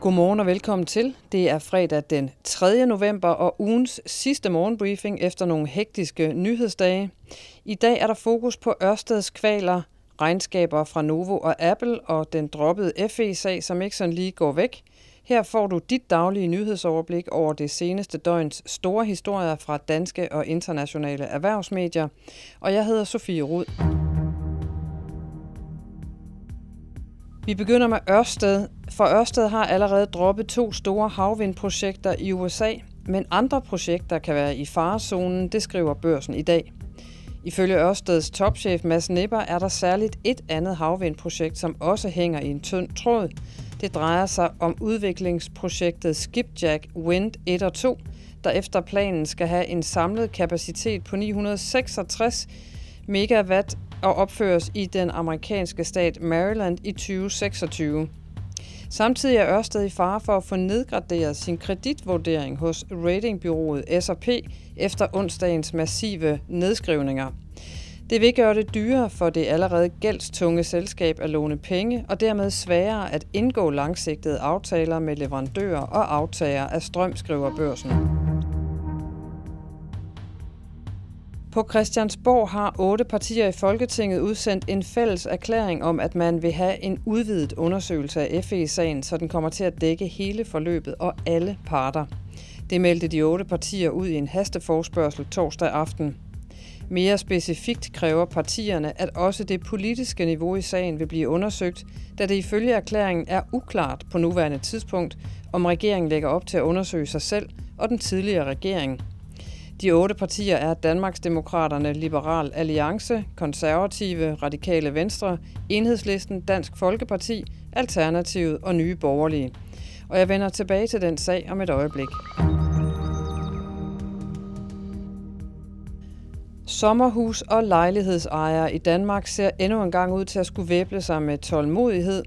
Godmorgen og velkommen til. Det er fredag den 3. november og ugens sidste morgenbriefing efter nogle hektiske nyhedsdage. I dag er der fokus på Ørsteds kvaler, regnskaber fra Novo og Apple og den droppede FE-sag, som ikke sådan lige går væk. Her får du dit daglige nyhedsoverblik over det seneste døgns store historier fra danske og internationale erhvervsmedier. Og jeg hedder Sofie Rud. Vi begynder med Ørsted, for Ørsted har allerede droppet to store havvindprojekter i USA, men andre projekter kan være i farezonen, det skriver børsen i dag. Ifølge Ørsteds topchef Mads Nipper er der særligt et andet havvindprojekt, som også hænger i en tynd tråd. Det drejer sig om udviklingsprojektet Skipjack Wind 1 og 2, der efter planen skal have en samlet kapacitet på 966 megawatt og opføres i den amerikanske stat Maryland i 2026. Samtidig er Ørsted i fare for at få nedgraderet sin kreditvurdering hos ratingbyrået S&P efter onsdagens massive nedskrivninger. Det vil gøre det dyrere for det allerede gældstunge selskab at låne penge, og dermed sværere at indgå langsigtede aftaler med leverandører og aftager af strøm, skriver børsen. På Christiansborg har otte partier i Folketinget udsendt en fælles erklæring om, at man vil have en udvidet undersøgelse af FE-sagen, så den kommer til at dække hele forløbet og alle parter. Det meldte de otte partier ud i en hasteforspørgsel torsdag aften. Mere specifikt kræver partierne, at også det politiske niveau i sagen vil blive undersøgt, da det ifølge erklæringen er uklart på nuværende tidspunkt, om regeringen lægger op til at undersøge sig selv og den tidligere regering. De otte partier er Danmarksdemokraterne, Liberal Alliance, Konservative, Radikale Venstre, Enhedslisten, Dansk Folkeparti, Alternativet og Nye Borgerlige. Og jeg vender tilbage til den sag om et øjeblik. Sommerhus- og lejlighedsejere i Danmark ser endnu en gang ud til at skulle væble sig med tålmodighed.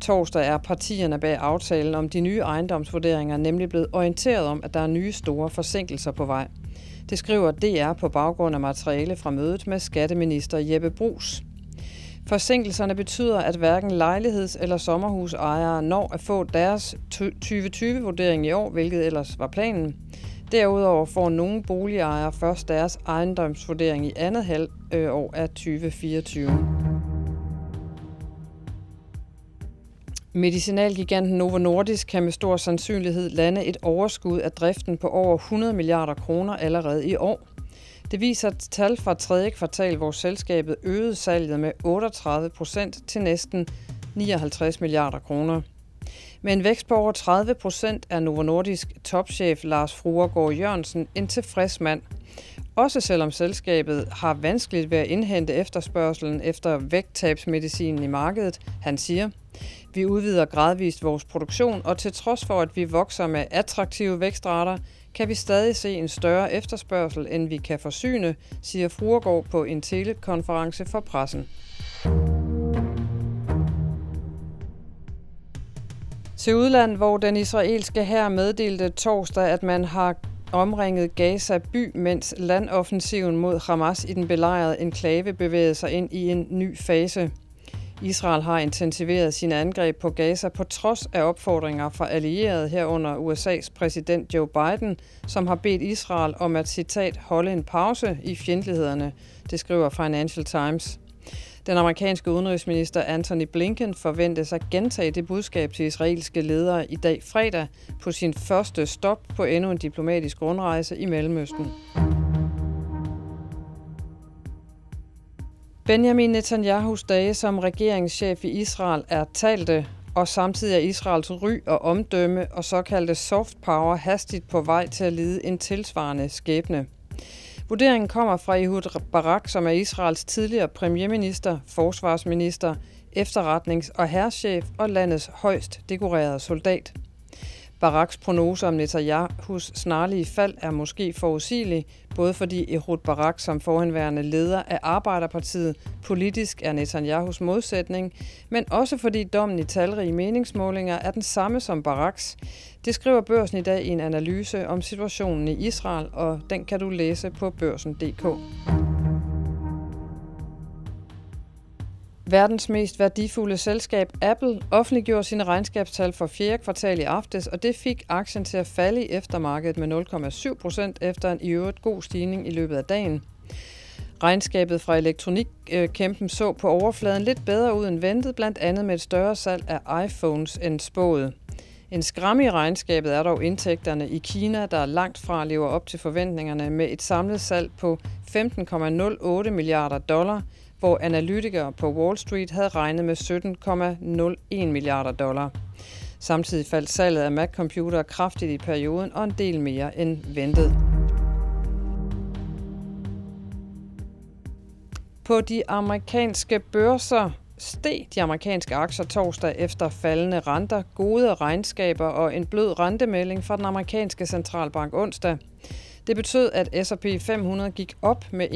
Torsdag er partierne bag aftalen om de nye ejendomsvurderinger nemlig blevet orienteret om, at der er nye store forsinkelser på vej. Det skriver DR på baggrund af materiale fra mødet med skatteminister Jeppe Brugs. Forsinkelserne betyder, at hverken lejligheds- eller sommerhusejere når at få deres 2020-vurdering i år, hvilket ellers var planen. Derudover får nogle boligejere først deres ejendomsvurdering i andet halvår af 2024. Medicinalgiganten Novo Nordisk kan med stor sandsynlighed lande et overskud af driften på over 100 milliarder kroner allerede i år. Det viser et tal fra tredje kvartal, hvor selskabet øgede salget med 38 procent til næsten 59 milliarder kroner. Med en vækst på over 30 procent er Novo Nordisk topchef Lars Fruergaard Jørgensen en tilfreds mand. Også selvom selskabet har vanskeligt ved at indhente efterspørgselen efter vægttabsmedicinen i markedet, han siger, vi udvider gradvist vores produktion, og til trods for, at vi vokser med attraktive vækstrater, kan vi stadig se en større efterspørgsel, end vi kan forsyne, siger Fruergaard på en telekonference for pressen. Til udland, hvor den israelske hær meddelte torsdag, at man har omringet Gaza by, mens landoffensiven mod Hamas i den belejrede enklave bevægede sig ind i en ny fase. Israel har intensiveret sine angreb på Gaza på trods af opfordringer fra allierede herunder USA's præsident Joe Biden, som har bedt Israel om at citat holde en pause i fjendtlighederne, det skriver Financial Times. Den amerikanske udenrigsminister Anthony Blinken forventes at gentage det budskab til israelske ledere i dag fredag på sin første stop på endnu en diplomatisk rundrejse i Mellemøsten. Benjamin Netanyahus dage som regeringschef i Israel er talte, og samtidig er Israels ry og omdømme og såkaldte soft power hastigt på vej til at lide en tilsvarende skæbne. Vurderingen kommer fra Ehud Barak, som er Israels tidligere premierminister, forsvarsminister, efterretnings- og herrschef og landets højst dekorerede soldat. Baraks prognose om Netanyahus snarlige fald er måske forudsigelig, både fordi Ehud Barak som forhenværende leder af Arbejderpartiet politisk er Netanyahus modsætning, men også fordi dommen i talrige meningsmålinger er den samme som Baraks. Det skriver børsen i dag i en analyse om situationen i Israel, og den kan du læse på børsen.dk. Verdens mest værdifulde selskab Apple offentliggjorde sine regnskabstal for fjerde kvartal i aftes, og det fik aktien til at falde i eftermarkedet med 0,7 procent efter en i øvrigt god stigning i løbet af dagen. Regnskabet fra elektronikkæmpen så på overfladen lidt bedre ud end ventet, blandt andet med et større salg af iPhones end spået. En skram i regnskabet er dog indtægterne i Kina, der langt fra lever op til forventningerne med et samlet salg på 15,08 milliarder dollar, hvor analytikere på Wall Street havde regnet med 17,01 milliarder dollar. Samtidig faldt salget af Mac-computere kraftigt i perioden og en del mere end ventet. På de amerikanske børser steg de amerikanske aktier torsdag efter faldende renter, gode regnskaber og en blød rentemelding fra den amerikanske centralbank onsdag. Det betød, at S&P 500 gik op med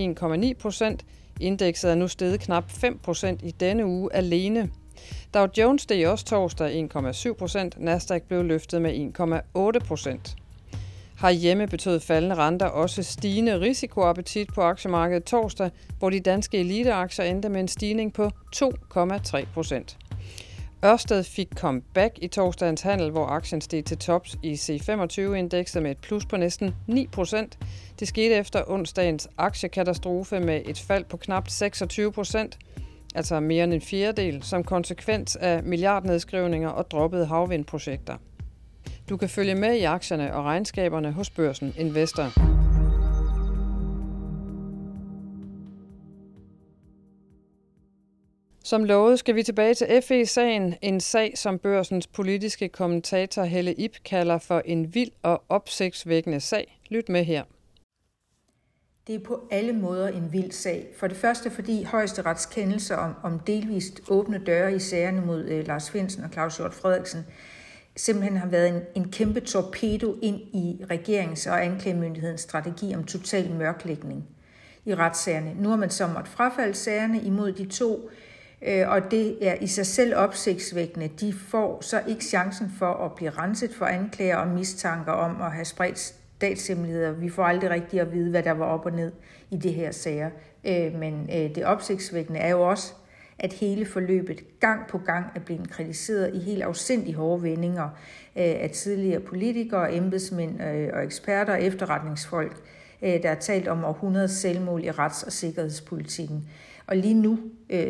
1,9 procent. Indekset er nu steget knap 5% i denne uge alene. Dow Jones steg også torsdag 1,7%, Nasdaq blev løftet med 1,8%. Herhjemme betød faldende renter også stigende risikoappetit på aktiemarkedet torsdag, hvor de danske eliteaktier endte med en stigning på 2,3 procent. Ørsted fik comeback i torsdagens handel, hvor aktien steg til tops i C25-indekset med et plus på næsten 9 procent. Det skete efter onsdagens aktiekatastrofe med et fald på knap 26 procent, altså mere end en fjerdedel, som konsekvens af milliardnedskrivninger og droppede havvindprojekter. Du kan følge med i aktierne og regnskaberne hos Børsen Investor. Som lovet skal vi tilbage til FE-sagen, en sag, som børsens politiske kommentator Helle Ip kalder for en vild og opsigtsvækkende sag. Lyt med her. Det er på alle måder en vild sag. For det første fordi højesterets kendelse om, om delvist åbne døre i sagerne mod øh, Lars Finsen og Claus Hjort Frederiksen simpelthen har været en, en kæmpe torpedo ind i regerings- og anklagemyndighedens strategi om total mørklægning i retssagerne. Nu har man så måttet frafalde sagerne imod de to, Øh, og det er i sig selv opsigtsvækkende. De får så ikke chancen for at blive renset for anklager og mistanker om at have spredt statshemmeligheder. Vi får aldrig rigtig at vide, hvad der var op og ned i det her sager. Øh, men øh, det opsigtsvækkende er jo også, at hele forløbet gang på gang er blevet kritiseret i helt afsindig hårde vendinger øh, af tidligere politikere, embedsmænd øh, og eksperter og efterretningsfolk, der har talt om århundredes selvmål i rets- og sikkerhedspolitikken. Og lige nu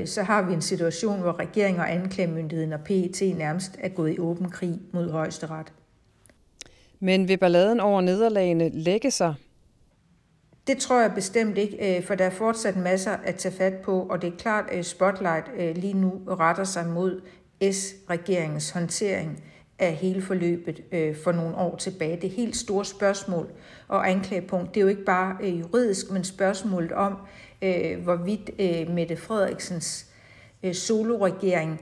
så har vi en situation, hvor regeringen og anklagemyndigheden og PET nærmest er gået i åben krig mod højesteret. Men vil balladen over nederlagene lægge sig? Det tror jeg bestemt ikke, øh, for der er fortsat masser at tage fat på, og det er klart, at spotlight øh, lige nu retter sig mod S-regeringens håndtering af hele forløbet øh, for nogle år tilbage. Det helt store spørgsmål og anklagepunkt. Det er jo ikke bare øh, juridisk, men spørgsmålet om, øh, hvorvidt øh, Mette Frederiksens soloregering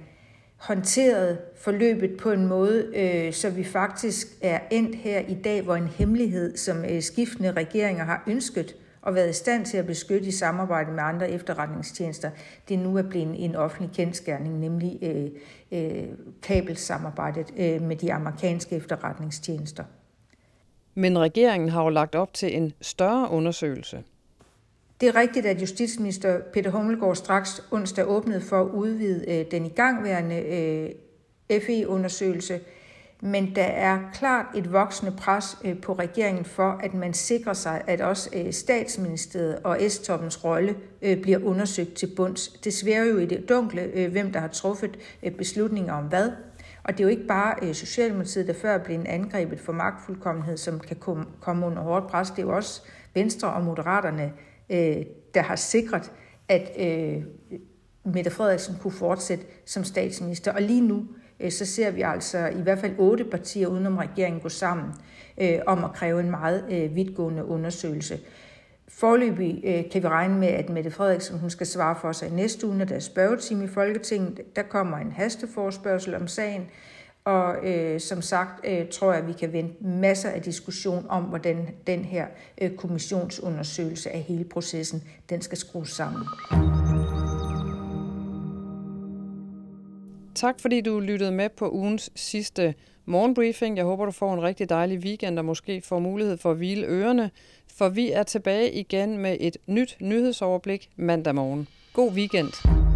håndterede forløbet på en måde, øh, så vi faktisk er endt her i dag, hvor en hemmelighed, som øh, skiftende regeringer har ønsket og været i stand til at beskytte i samarbejde med andre efterretningstjenester, det nu er blevet en offentlig kendskærning, nemlig øh, øh, kabelsamarbejdet øh, med de amerikanske efterretningstjenester. Men regeringen har jo lagt op til en større undersøgelse. Det er rigtigt, at justitsminister Peter Hummelgaard straks onsdag åbnede for at udvide øh, den igangværende øh, FE-undersøgelse, men der er klart et voksende pres øh, på regeringen for, at man sikrer sig, at også øh, statsministeriet og S-toppens rolle øh, bliver undersøgt til bunds. Det sværer jo i det dunkle, hvem der har truffet beslutninger om hvad. Og det er jo ikke bare Socialdemokratiet, der før blev angrebet for magtfuldkommenhed, som kan komme, under hårdt pres. Det er jo også Venstre og Moderaterne, der har sikret, at Mette Frederiksen kunne fortsætte som statsminister. Og lige nu, Øh, så ser vi altså i hvert fald otte partier udenom regeringen gå sammen øh, om at kræve en meget øh, vidtgående undersøgelse. Forløbig øh, kan vi regne med, at Mette Frederiksen hun skal svare for sig i næste uge, når der er spørgetime i Folketinget. Der kommer en hasteforspørgsel om sagen, og øh, som sagt øh, tror jeg, at vi kan vente masser af diskussion om, hvordan den her øh, kommissionsundersøgelse af hele processen, den skal skrues sammen. Tak fordi du lyttede med på ugens sidste morgenbriefing. Jeg håber, du får en rigtig dejlig weekend og måske får mulighed for at hvile ørerne, for vi er tilbage igen med et nyt nyhedsoverblik mandag morgen. God weekend.